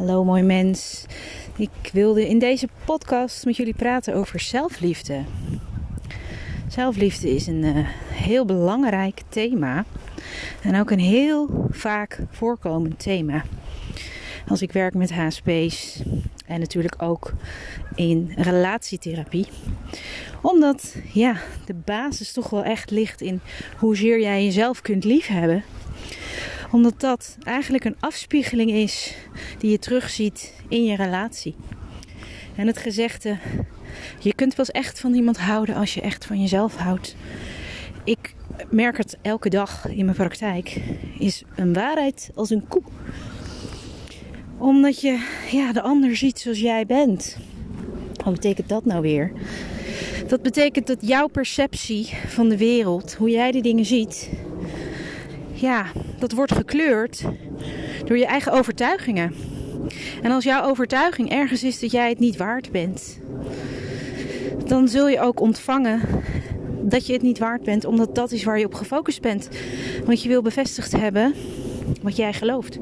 Hallo mooi mens. Ik wilde in deze podcast met jullie praten over zelfliefde. Zelfliefde is een uh, heel belangrijk thema en ook een heel vaak voorkomend thema. Als ik werk met HSP's en natuurlijk ook in relatietherapie. Omdat ja, de basis toch wel echt ligt in hoezeer jij jezelf kunt liefhebben omdat dat eigenlijk een afspiegeling is die je terugziet in je relatie. En het gezegde, je kunt pas echt van iemand houden als je echt van jezelf houdt. Ik merk het elke dag in mijn praktijk, is een waarheid als een koe. Omdat je ja, de ander ziet zoals jij bent. Wat betekent dat nou weer? Dat betekent dat jouw perceptie van de wereld, hoe jij de dingen ziet, ja, dat wordt gekleurd door je eigen overtuigingen. En als jouw overtuiging ergens is dat jij het niet waard bent, dan zul je ook ontvangen dat je het niet waard bent, omdat dat is waar je op gefocust bent. Want je wil bevestigd hebben wat jij gelooft.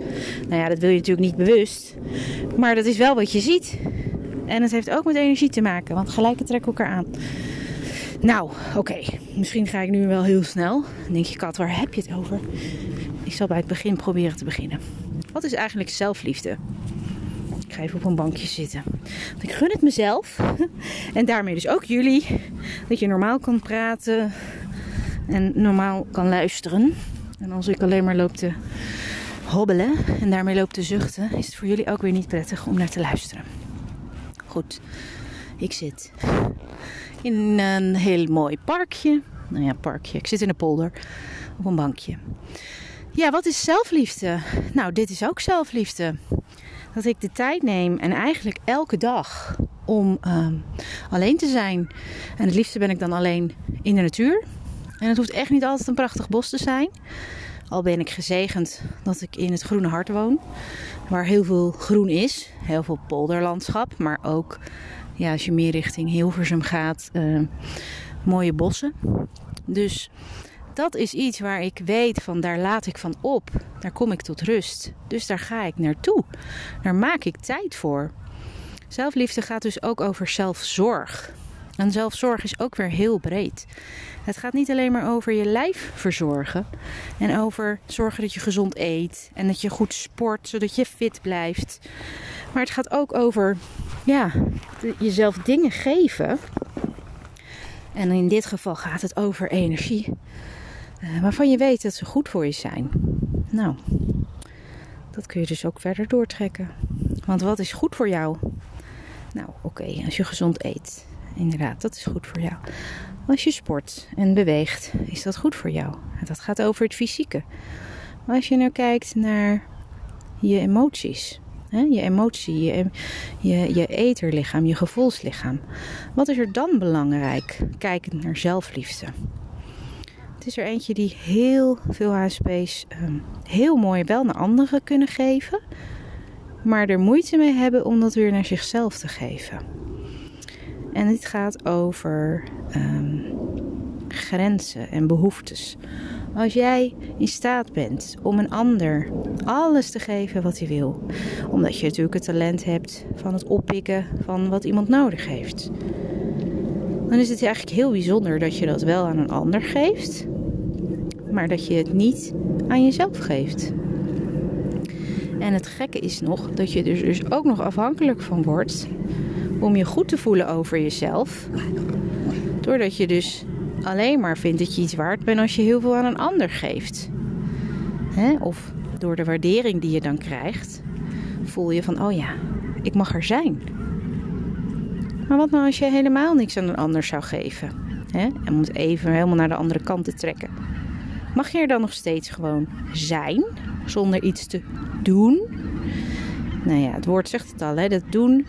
Nou ja, dat wil je natuurlijk niet bewust, maar dat is wel wat je ziet. En het heeft ook met energie te maken, want gelijke trekken elkaar aan. Nou, oké. Misschien ga ik nu wel heel snel. Dan denk je, Kat, waar heb je het over? Ik zal bij het begin proberen te beginnen. Wat is eigenlijk zelfliefde? Ik ga even op een bankje zitten. Ik gun het mezelf. En daarmee dus ook jullie. Dat je normaal kan praten. En normaal kan luisteren. En als ik alleen maar loop te hobbelen. En daarmee loop te zuchten. Is het voor jullie ook weer niet prettig om naar te luisteren. Goed. Ik zit in een heel mooi parkje. Nou ja, parkje. Ik zit in een polder op een bankje. Ja, wat is zelfliefde? Nou, dit is ook zelfliefde. Dat ik de tijd neem en eigenlijk elke dag om uh, alleen te zijn. En het liefste ben ik dan alleen in de natuur. En het hoeft echt niet altijd een prachtig bos te zijn. Al ben ik gezegend dat ik in het groene hart woon. Waar heel veel groen is. Heel veel polderlandschap. Maar ook ja, als je meer richting Hilversum gaat, uh, mooie bossen. Dus dat is iets waar ik weet van daar laat ik van op. Daar kom ik tot rust. Dus daar ga ik naartoe. Daar maak ik tijd voor. Zelfliefde gaat dus ook over zelfzorg. En zelfzorg is ook weer heel breed. Het gaat niet alleen maar over je lijf verzorgen en over zorgen dat je gezond eet en dat je goed sport zodat je fit blijft. Maar het gaat ook over ja, jezelf dingen geven. En in dit geval gaat het over energie. Uh, waarvan je weet dat ze goed voor je zijn. Nou, dat kun je dus ook verder doortrekken. Want wat is goed voor jou? Nou, oké, als je gezond eet. Inderdaad, dat is goed voor jou. Als je sport en beweegt, is dat goed voor jou. Dat gaat over het fysieke. Maar als je nou kijkt naar je emoties, hè, je emotie, je, je, je eterlichaam, je gevoelslichaam. Wat is er dan belangrijk? Kijkend naar zelfliefde. Het is er eentje die heel veel HSP's um, heel mooi wel naar anderen kunnen geven, maar er moeite mee hebben om dat weer naar zichzelf te geven. En dit gaat over um, grenzen en behoeftes. Als jij in staat bent om een ander alles te geven wat hij wil, omdat je natuurlijk het talent hebt van het oppikken van wat iemand nodig heeft, dan is het eigenlijk heel bijzonder dat je dat wel aan een ander geeft, maar dat je het niet aan jezelf geeft. En het gekke is nog dat je er dus ook nog afhankelijk van wordt om je goed te voelen over jezelf. Doordat je dus alleen maar vindt dat je iets waard bent als je heel veel aan een ander geeft. Of door de waardering die je dan krijgt, voel je van, oh ja, ik mag er zijn. Maar wat nou als je helemaal niks aan een ander zou geven? En moet even helemaal naar de andere kant te trekken. Mag je er dan nog steeds gewoon zijn, zonder iets te doen? Nou ja, het woord zegt het al, hè? dat doen.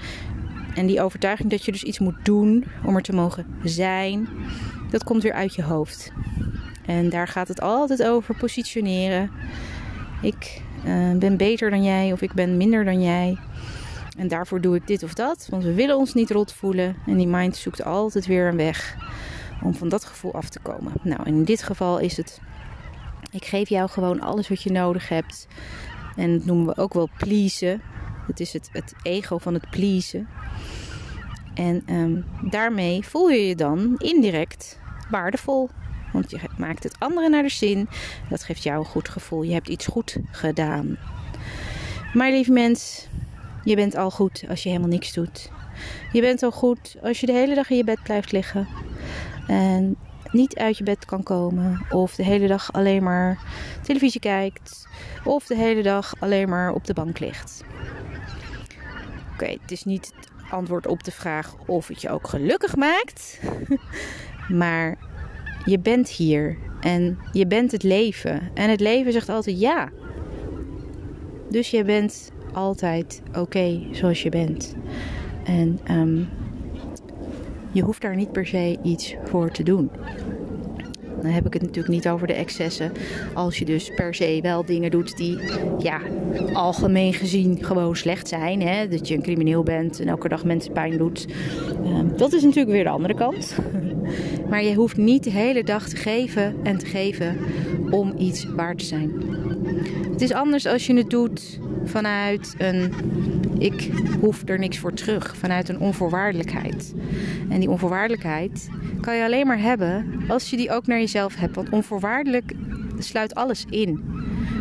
En die overtuiging dat je dus iets moet doen om er te mogen zijn, dat komt weer uit je hoofd. En daar gaat het altijd over positioneren. Ik uh, ben beter dan jij of ik ben minder dan jij. En daarvoor doe ik dit of dat. Want we willen ons niet rot voelen. En die mind zoekt altijd weer een weg om van dat gevoel af te komen. Nou, in dit geval is het. Ik geef jou gewoon alles wat je nodig hebt. En dat noemen we ook wel pleasen. Het is het, het ego van het pleasen. En ehm, daarmee voel je je dan indirect waardevol. Want je maakt het andere naar de zin. Dat geeft jou een goed gevoel. Je hebt iets goed gedaan. Maar lieve mens, je bent al goed als je helemaal niks doet. Je bent al goed als je de hele dag in je bed blijft liggen. En niet uit je bed kan komen. Of de hele dag alleen maar televisie kijkt. Of de hele dag alleen maar op de bank ligt. Oké, het is niet antwoord op de vraag of het je ook gelukkig maakt. maar je bent hier en je bent het leven. En het leven zegt altijd ja. Dus je bent altijd oké zoals je bent. En um, je hoeft daar niet per se iets voor te doen. Dan heb ik het natuurlijk niet over de excessen. Als je dus per se wel dingen doet die ja, algemeen gezien gewoon slecht zijn. Hè? Dat je een crimineel bent en elke dag mensen pijn doet. Ehm, dat is natuurlijk weer de andere kant. Maar je hoeft niet de hele dag te geven en te geven om iets waard te zijn. Het is anders als je het doet vanuit een ik hoef er niks voor terug, vanuit een onvoorwaardelijkheid. En die onvoorwaardelijkheid kan je alleen maar hebben als je die ook naar jezelf hebt. Want onvoorwaardelijk sluit alles in.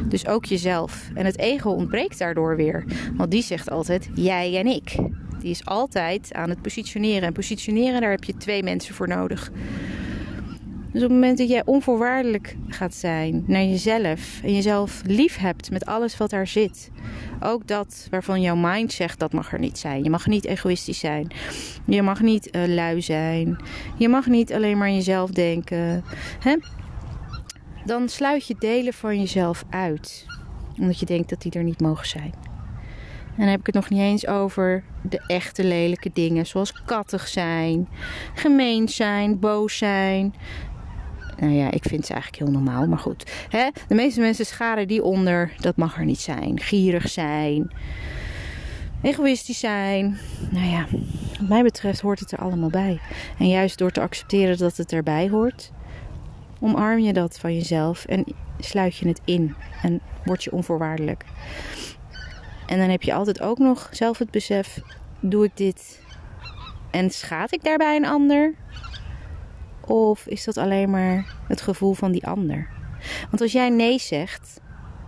Dus ook jezelf. En het ego ontbreekt daardoor weer. Want die zegt altijd jij en ik. Die is altijd aan het positioneren. En positioneren, daar heb je twee mensen voor nodig. Dus op het moment dat jij onvoorwaardelijk gaat zijn naar jezelf en jezelf lief hebt met alles wat daar zit, ook dat waarvan jouw mind zegt dat mag er niet zijn. Je mag niet egoïstisch zijn. Je mag niet uh, lui zijn. Je mag niet alleen maar aan jezelf denken. Hè? Dan sluit je delen van jezelf uit, omdat je denkt dat die er niet mogen zijn. En dan heb ik het nog niet eens over de echte lelijke dingen, zoals kattig zijn, gemeen zijn, boos zijn, nou ja, ik vind ze eigenlijk heel normaal, maar goed. Hè? De meeste mensen scharen die onder, dat mag er niet zijn. Gierig zijn, egoïstisch zijn. Nou ja, wat mij betreft hoort het er allemaal bij. En juist door te accepteren dat het erbij hoort, omarm je dat van jezelf en sluit je het in en word je onvoorwaardelijk. En dan heb je altijd ook nog zelf het besef: doe ik dit en schaad ik daarbij een ander? Of is dat alleen maar het gevoel van die ander? Want als jij nee zegt,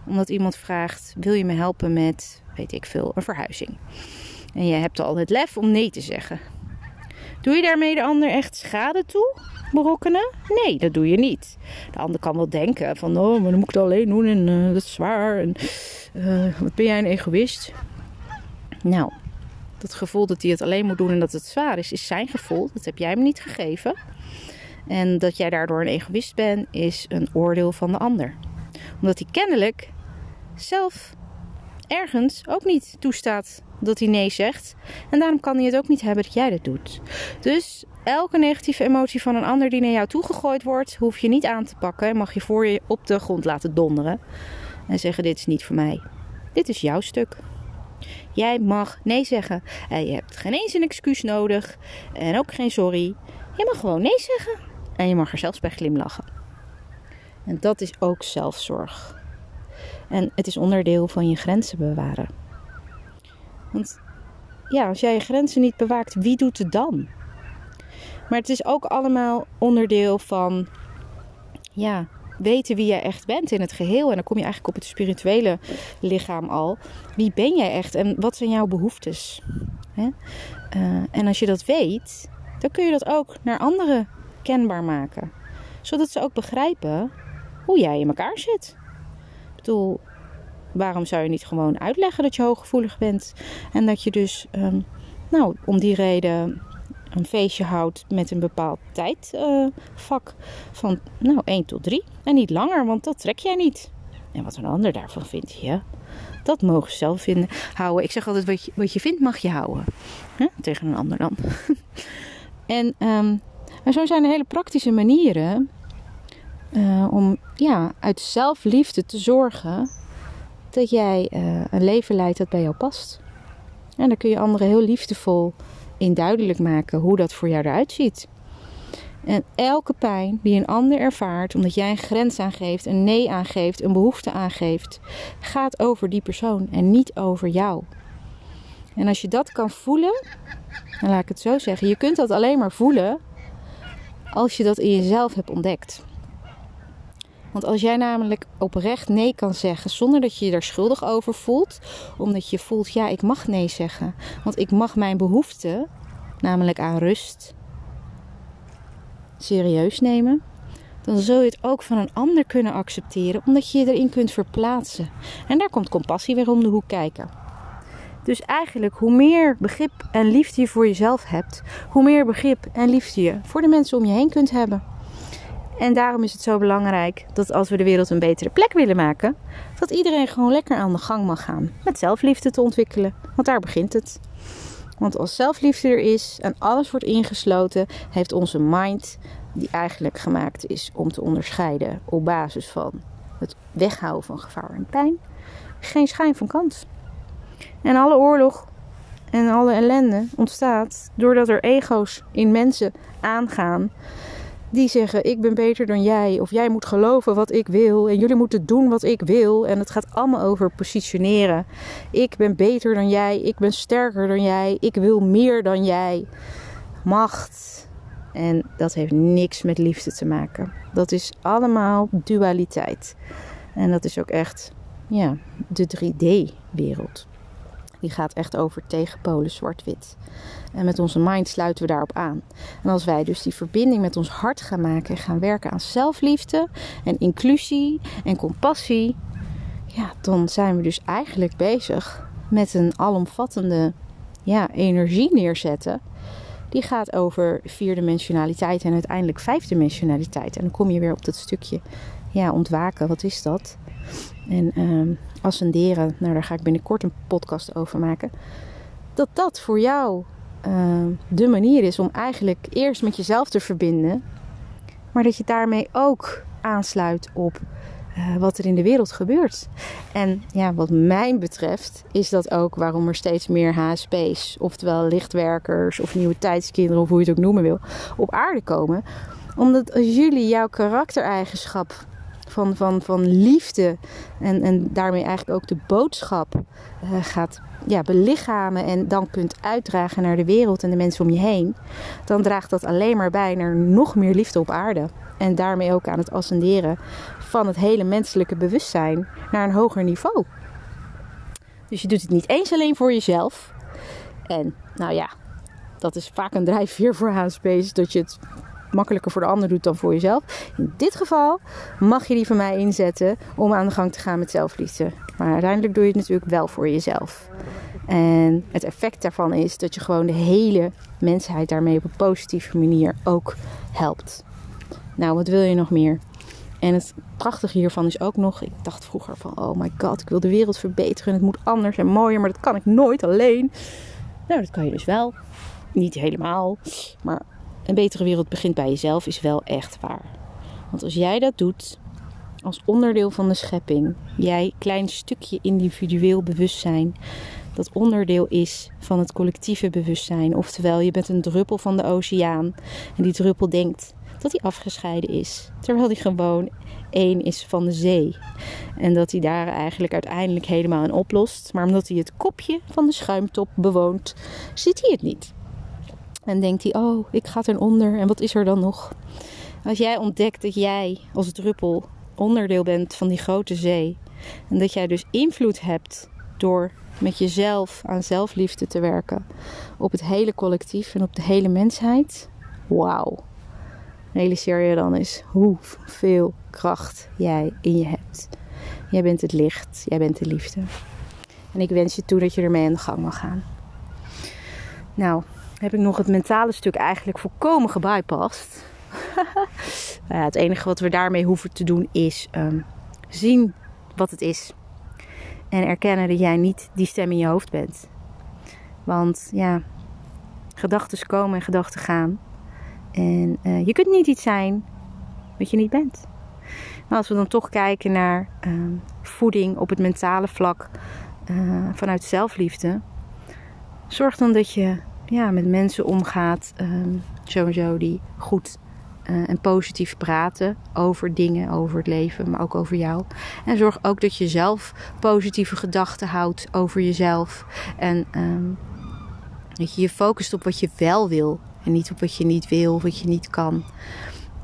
omdat iemand vraagt: wil je me helpen met, weet ik veel, een verhuizing? En je hebt al het lef om nee te zeggen. Doe je daarmee de ander echt schade toe? Berokkenen? Nee, dat doe je niet. De ander kan wel denken van, oh, maar dan moet ik het alleen doen en uh, dat is zwaar. En uh, wat ben jij een egoïst? Nou, dat gevoel dat hij het alleen moet doen en dat het zwaar is, is zijn gevoel. Dat heb jij hem niet gegeven. En dat jij daardoor een egoïst bent, is een oordeel van de ander. Omdat hij kennelijk zelf ergens ook niet toestaat dat hij nee zegt. En daarom kan hij het ook niet hebben dat jij dat doet. Dus elke negatieve emotie van een ander die naar jou toegegooid wordt, hoef je niet aan te pakken. En mag je voor je op de grond laten donderen. En zeggen: Dit is niet voor mij. Dit is jouw stuk. Jij mag nee zeggen. En je hebt geen eens een excuus nodig. En ook geen sorry. Je mag gewoon nee zeggen. En je mag er zelfs bij glimlachen. En dat is ook zelfzorg. En het is onderdeel van je grenzen bewaren. Want ja, als jij je grenzen niet bewaakt, wie doet het dan? Maar het is ook allemaal onderdeel van ja, weten wie jij echt bent in het geheel. En dan kom je eigenlijk op het spirituele lichaam al. Wie ben jij echt en wat zijn jouw behoeftes? Hè? Uh, en als je dat weet, dan kun je dat ook naar anderen kenbaar maken. Zodat ze ook begrijpen hoe jij in elkaar zit. Ik bedoel, waarom zou je niet gewoon uitleggen dat je hooggevoelig bent? En dat je dus, um, nou, om die reden een feestje houdt met een bepaald tijdvak van nou 1 tot 3 en niet langer, want dat trek jij niet. En wat een ander daarvan vindt, ja, dat mogen ze zelf vinden. Houden. Ik zeg altijd: wat je, wat je vindt, mag je houden. Tegen een ander dan. en um, en zo zijn er hele praktische manieren uh, om ja, uit zelfliefde te zorgen dat jij uh, een leven leidt dat bij jou past. En dan kun je anderen heel liefdevol in duidelijk maken hoe dat voor jou eruit ziet. En elke pijn die een ander ervaart, omdat jij een grens aangeeft, een nee aangeeft, een behoefte aangeeft, gaat over die persoon en niet over jou. En als je dat kan voelen, dan laat ik het zo zeggen, je kunt dat alleen maar voelen als je dat in jezelf hebt ontdekt. Want als jij namelijk oprecht nee kan zeggen zonder dat je je er schuldig over voelt, omdat je voelt, ja, ik mag nee zeggen, want ik mag mijn behoefte, namelijk aan rust, serieus nemen, dan zul je het ook van een ander kunnen accepteren, omdat je je erin kunt verplaatsen. En daar komt compassie weer om de hoek kijken. Dus eigenlijk, hoe meer begrip en liefde je voor jezelf hebt, hoe meer begrip en liefde je voor de mensen om je heen kunt hebben. En daarom is het zo belangrijk dat als we de wereld een betere plek willen maken, dat iedereen gewoon lekker aan de gang mag gaan met zelfliefde te ontwikkelen. Want daar begint het. Want als zelfliefde er is en alles wordt ingesloten, heeft onze mind, die eigenlijk gemaakt is om te onderscheiden op basis van het weghouden van gevaar en pijn, geen schijn van kans. En alle oorlog en alle ellende ontstaat doordat er ego's in mensen aangaan die zeggen: Ik ben beter dan jij, of jij moet geloven wat ik wil, en jullie moeten doen wat ik wil. En het gaat allemaal over positioneren. Ik ben beter dan jij, ik ben sterker dan jij, ik wil meer dan jij. Macht. En dat heeft niks met liefde te maken. Dat is allemaal dualiteit. En dat is ook echt ja, de 3D-wereld. Die gaat echt over tegenpolen zwart-wit. En met onze mind sluiten we daarop aan. En als wij dus die verbinding met ons hart gaan maken en gaan werken aan zelfliefde en inclusie en compassie, ja, dan zijn we dus eigenlijk bezig met een alomvattende ja, energie neerzetten. Die gaat over vierdimensionaliteit en uiteindelijk vijfdimensionaliteit. En dan kom je weer op dat stukje ja, ontwaken. Wat is dat? En uh, ascenderen, nou daar ga ik binnenkort een podcast over maken. Dat dat voor jou uh, de manier is om eigenlijk eerst met jezelf te verbinden. Maar dat je daarmee ook aansluit op uh, wat er in de wereld gebeurt. En ja, wat mij betreft is dat ook waarom er steeds meer HSP's, oftewel lichtwerkers of nieuwe tijdskinderen, of hoe je het ook noemen wil, op aarde komen. Omdat als jullie jouw karaktereigenschap van, van, van liefde en, en daarmee eigenlijk ook de boodschap uh, gaat ja, belichamen en dan kunt uitdragen naar de wereld en de mensen om je heen, dan draagt dat alleen maar bij naar nog meer liefde op aarde. En daarmee ook aan het ascenderen van het hele menselijke bewustzijn naar een hoger niveau. Dus je doet het niet eens alleen voor jezelf. En nou ja, dat is vaak een drijfveer voor HSP's, dat je het makkelijker voor de ander doet dan voor jezelf. In dit geval mag je die van mij inzetten om aan de gang te gaan met zelfliefde. Maar uiteindelijk doe je het natuurlijk wel voor jezelf. En het effect daarvan is dat je gewoon de hele mensheid daarmee op een positieve manier ook helpt. Nou, wat wil je nog meer? En het prachtige hiervan is ook nog, ik dacht vroeger van, oh my god, ik wil de wereld verbeteren. Het moet anders en mooier, maar dat kan ik nooit alleen. Nou, dat kan je dus wel. Niet helemaal, maar een betere wereld begint bij jezelf is wel echt waar. Want als jij dat doet, als onderdeel van de schepping, jij klein stukje individueel bewustzijn, dat onderdeel is van het collectieve bewustzijn. Oftewel, je bent een druppel van de oceaan en die druppel denkt dat hij afgescheiden is, terwijl hij gewoon één is van de zee. En dat hij daar eigenlijk uiteindelijk helemaal in oplost. Maar omdat hij het kopje van de schuimtop bewoont, ziet hij het niet. En denkt hij, oh, ik ga ten onder en wat is er dan nog? Als jij ontdekt dat jij als druppel onderdeel bent van die grote zee. En dat jij dus invloed hebt door met jezelf aan zelfliefde te werken. Op het hele collectief en op de hele mensheid. Wauw. Realiseer je dan eens hoeveel kracht jij in je hebt. Jij bent het licht, jij bent de liefde. En ik wens je toe dat je ermee aan de gang mag gaan. Nou, heb ik nog het mentale stuk eigenlijk volkomen gebypast. ja, het enige wat we daarmee hoeven te doen is um, zien wat het is. En erkennen dat jij niet die stem in je hoofd bent. Want ja, gedachten komen en gedachten gaan. En uh, je kunt niet iets zijn wat je niet bent. Maar als we dan toch kijken naar uh, voeding op het mentale vlak uh, vanuit zelfliefde, zorg dan dat je ja, met mensen omgaat, um, sowieso die goed eh, en positief praten over dingen, over het leven, maar ook over jou. En zorg ook dat je zelf positieve gedachten houdt over jezelf. En ehm, dat je je focust op wat je wel wil en niet op wat je niet wil of wat je niet kan.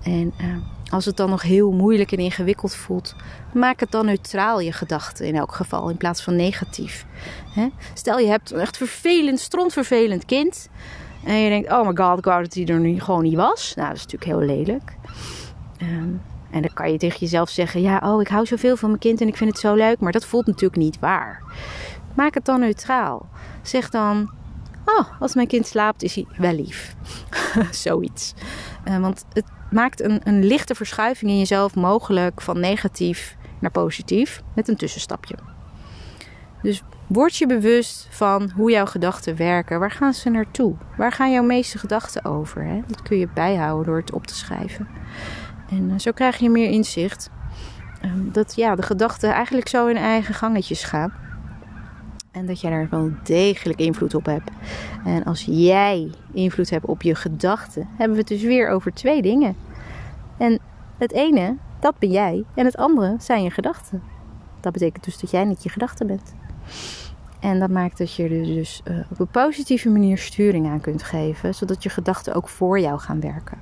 En ehm, als het dan nog heel moeilijk en ingewikkeld voelt, maak het dan neutraal je gedachten in elk geval in plaats van negatief. Stel je hebt een echt vervelend, strontvervelend kind. En je denkt, oh my god, ik wou dat hij er nu gewoon niet was. Nou, dat is natuurlijk heel lelijk. Ehm, en dan kan je tegen jezelf zeggen, ja, oh, ik hou zoveel van mijn kind en ik vind het zo leuk. Maar dat voelt natuurlijk niet waar. Maak het dan neutraal. Zeg dan, oh, als mijn kind slaapt is hij wel lief. Zoiets. Uh, want het maakt een, een lichte verschuiving in jezelf mogelijk van negatief naar positief met een tussenstapje. Dus word je bewust van hoe jouw gedachten werken. Waar gaan ze naartoe? Waar gaan jouw meeste gedachten over? Hè? Dat kun je bijhouden door het op te schrijven. En uh, zo krijg je meer inzicht. Um, dat ja, de gedachten eigenlijk zo in eigen gangetjes gaan. En dat jij daar wel degelijk invloed op hebt. En als jij invloed hebt op je gedachten, hebben we het dus weer over twee dingen. En het ene, dat ben jij. En het andere zijn je gedachten. Dat betekent dus dat jij niet je gedachten bent. En dat maakt dat je er dus uh, op een positieve manier sturing aan kunt geven, zodat je gedachten ook voor jou gaan werken.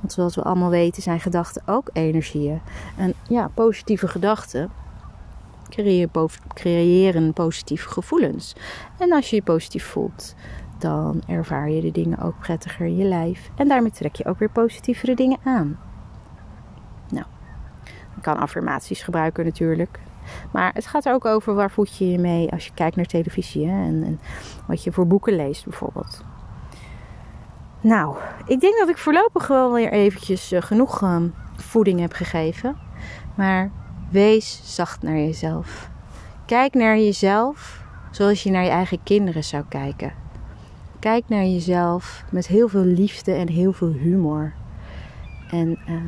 Want zoals we allemaal weten, zijn gedachten ook energieën. En ja, positieve gedachten creëren positieve gevoelens. En als je je positief voelt, dan ervaar je de dingen ook prettiger in je lijf. En daarmee trek je ook weer positievere dingen aan. Nou, je kan affirmaties gebruiken natuurlijk. Maar het gaat er ook over waar voed je je mee als je kijkt naar televisie? En, en, wat je voor boeken leest bijvoorbeeld. Nou, ik denk dat ik voorlopig wel weer eventjes uh, genoeg uh, voeding heb gegeven. Maar wees zacht naar jezelf. Kijk naar jezelf zoals je naar je eigen kinderen zou kijken. Kijk naar jezelf met heel veel liefde en heel veel humor. En uh,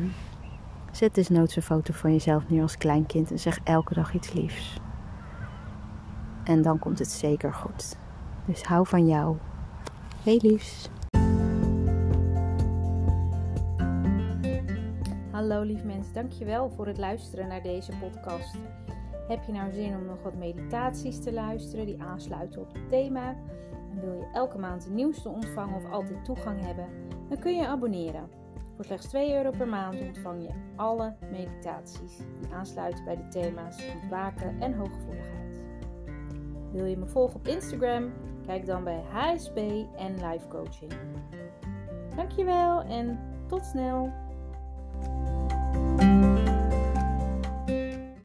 Zet dus nooit een foto van jezelf neer als kleinkind en zeg elke dag iets liefs. En dan komt het zeker goed. Dus hou van jou. Heel liefs. Hallo lief mens, dankjewel voor het luisteren naar deze podcast. Heb je nou zin om nog wat meditaties te luisteren die aansluiten op het thema? En wil je elke maand de nieuwste ontvangen of altijd toegang hebben? Dan kun je abonneren. Voor slechts 2 euro per maand ontvang je alle meditaties die aansluiten bij de thema's ontwaken en hooggevoeligheid. Wil je me volgen op Instagram? Kijk dan bij HSP en Life Coaching. Dankjewel en tot snel! Música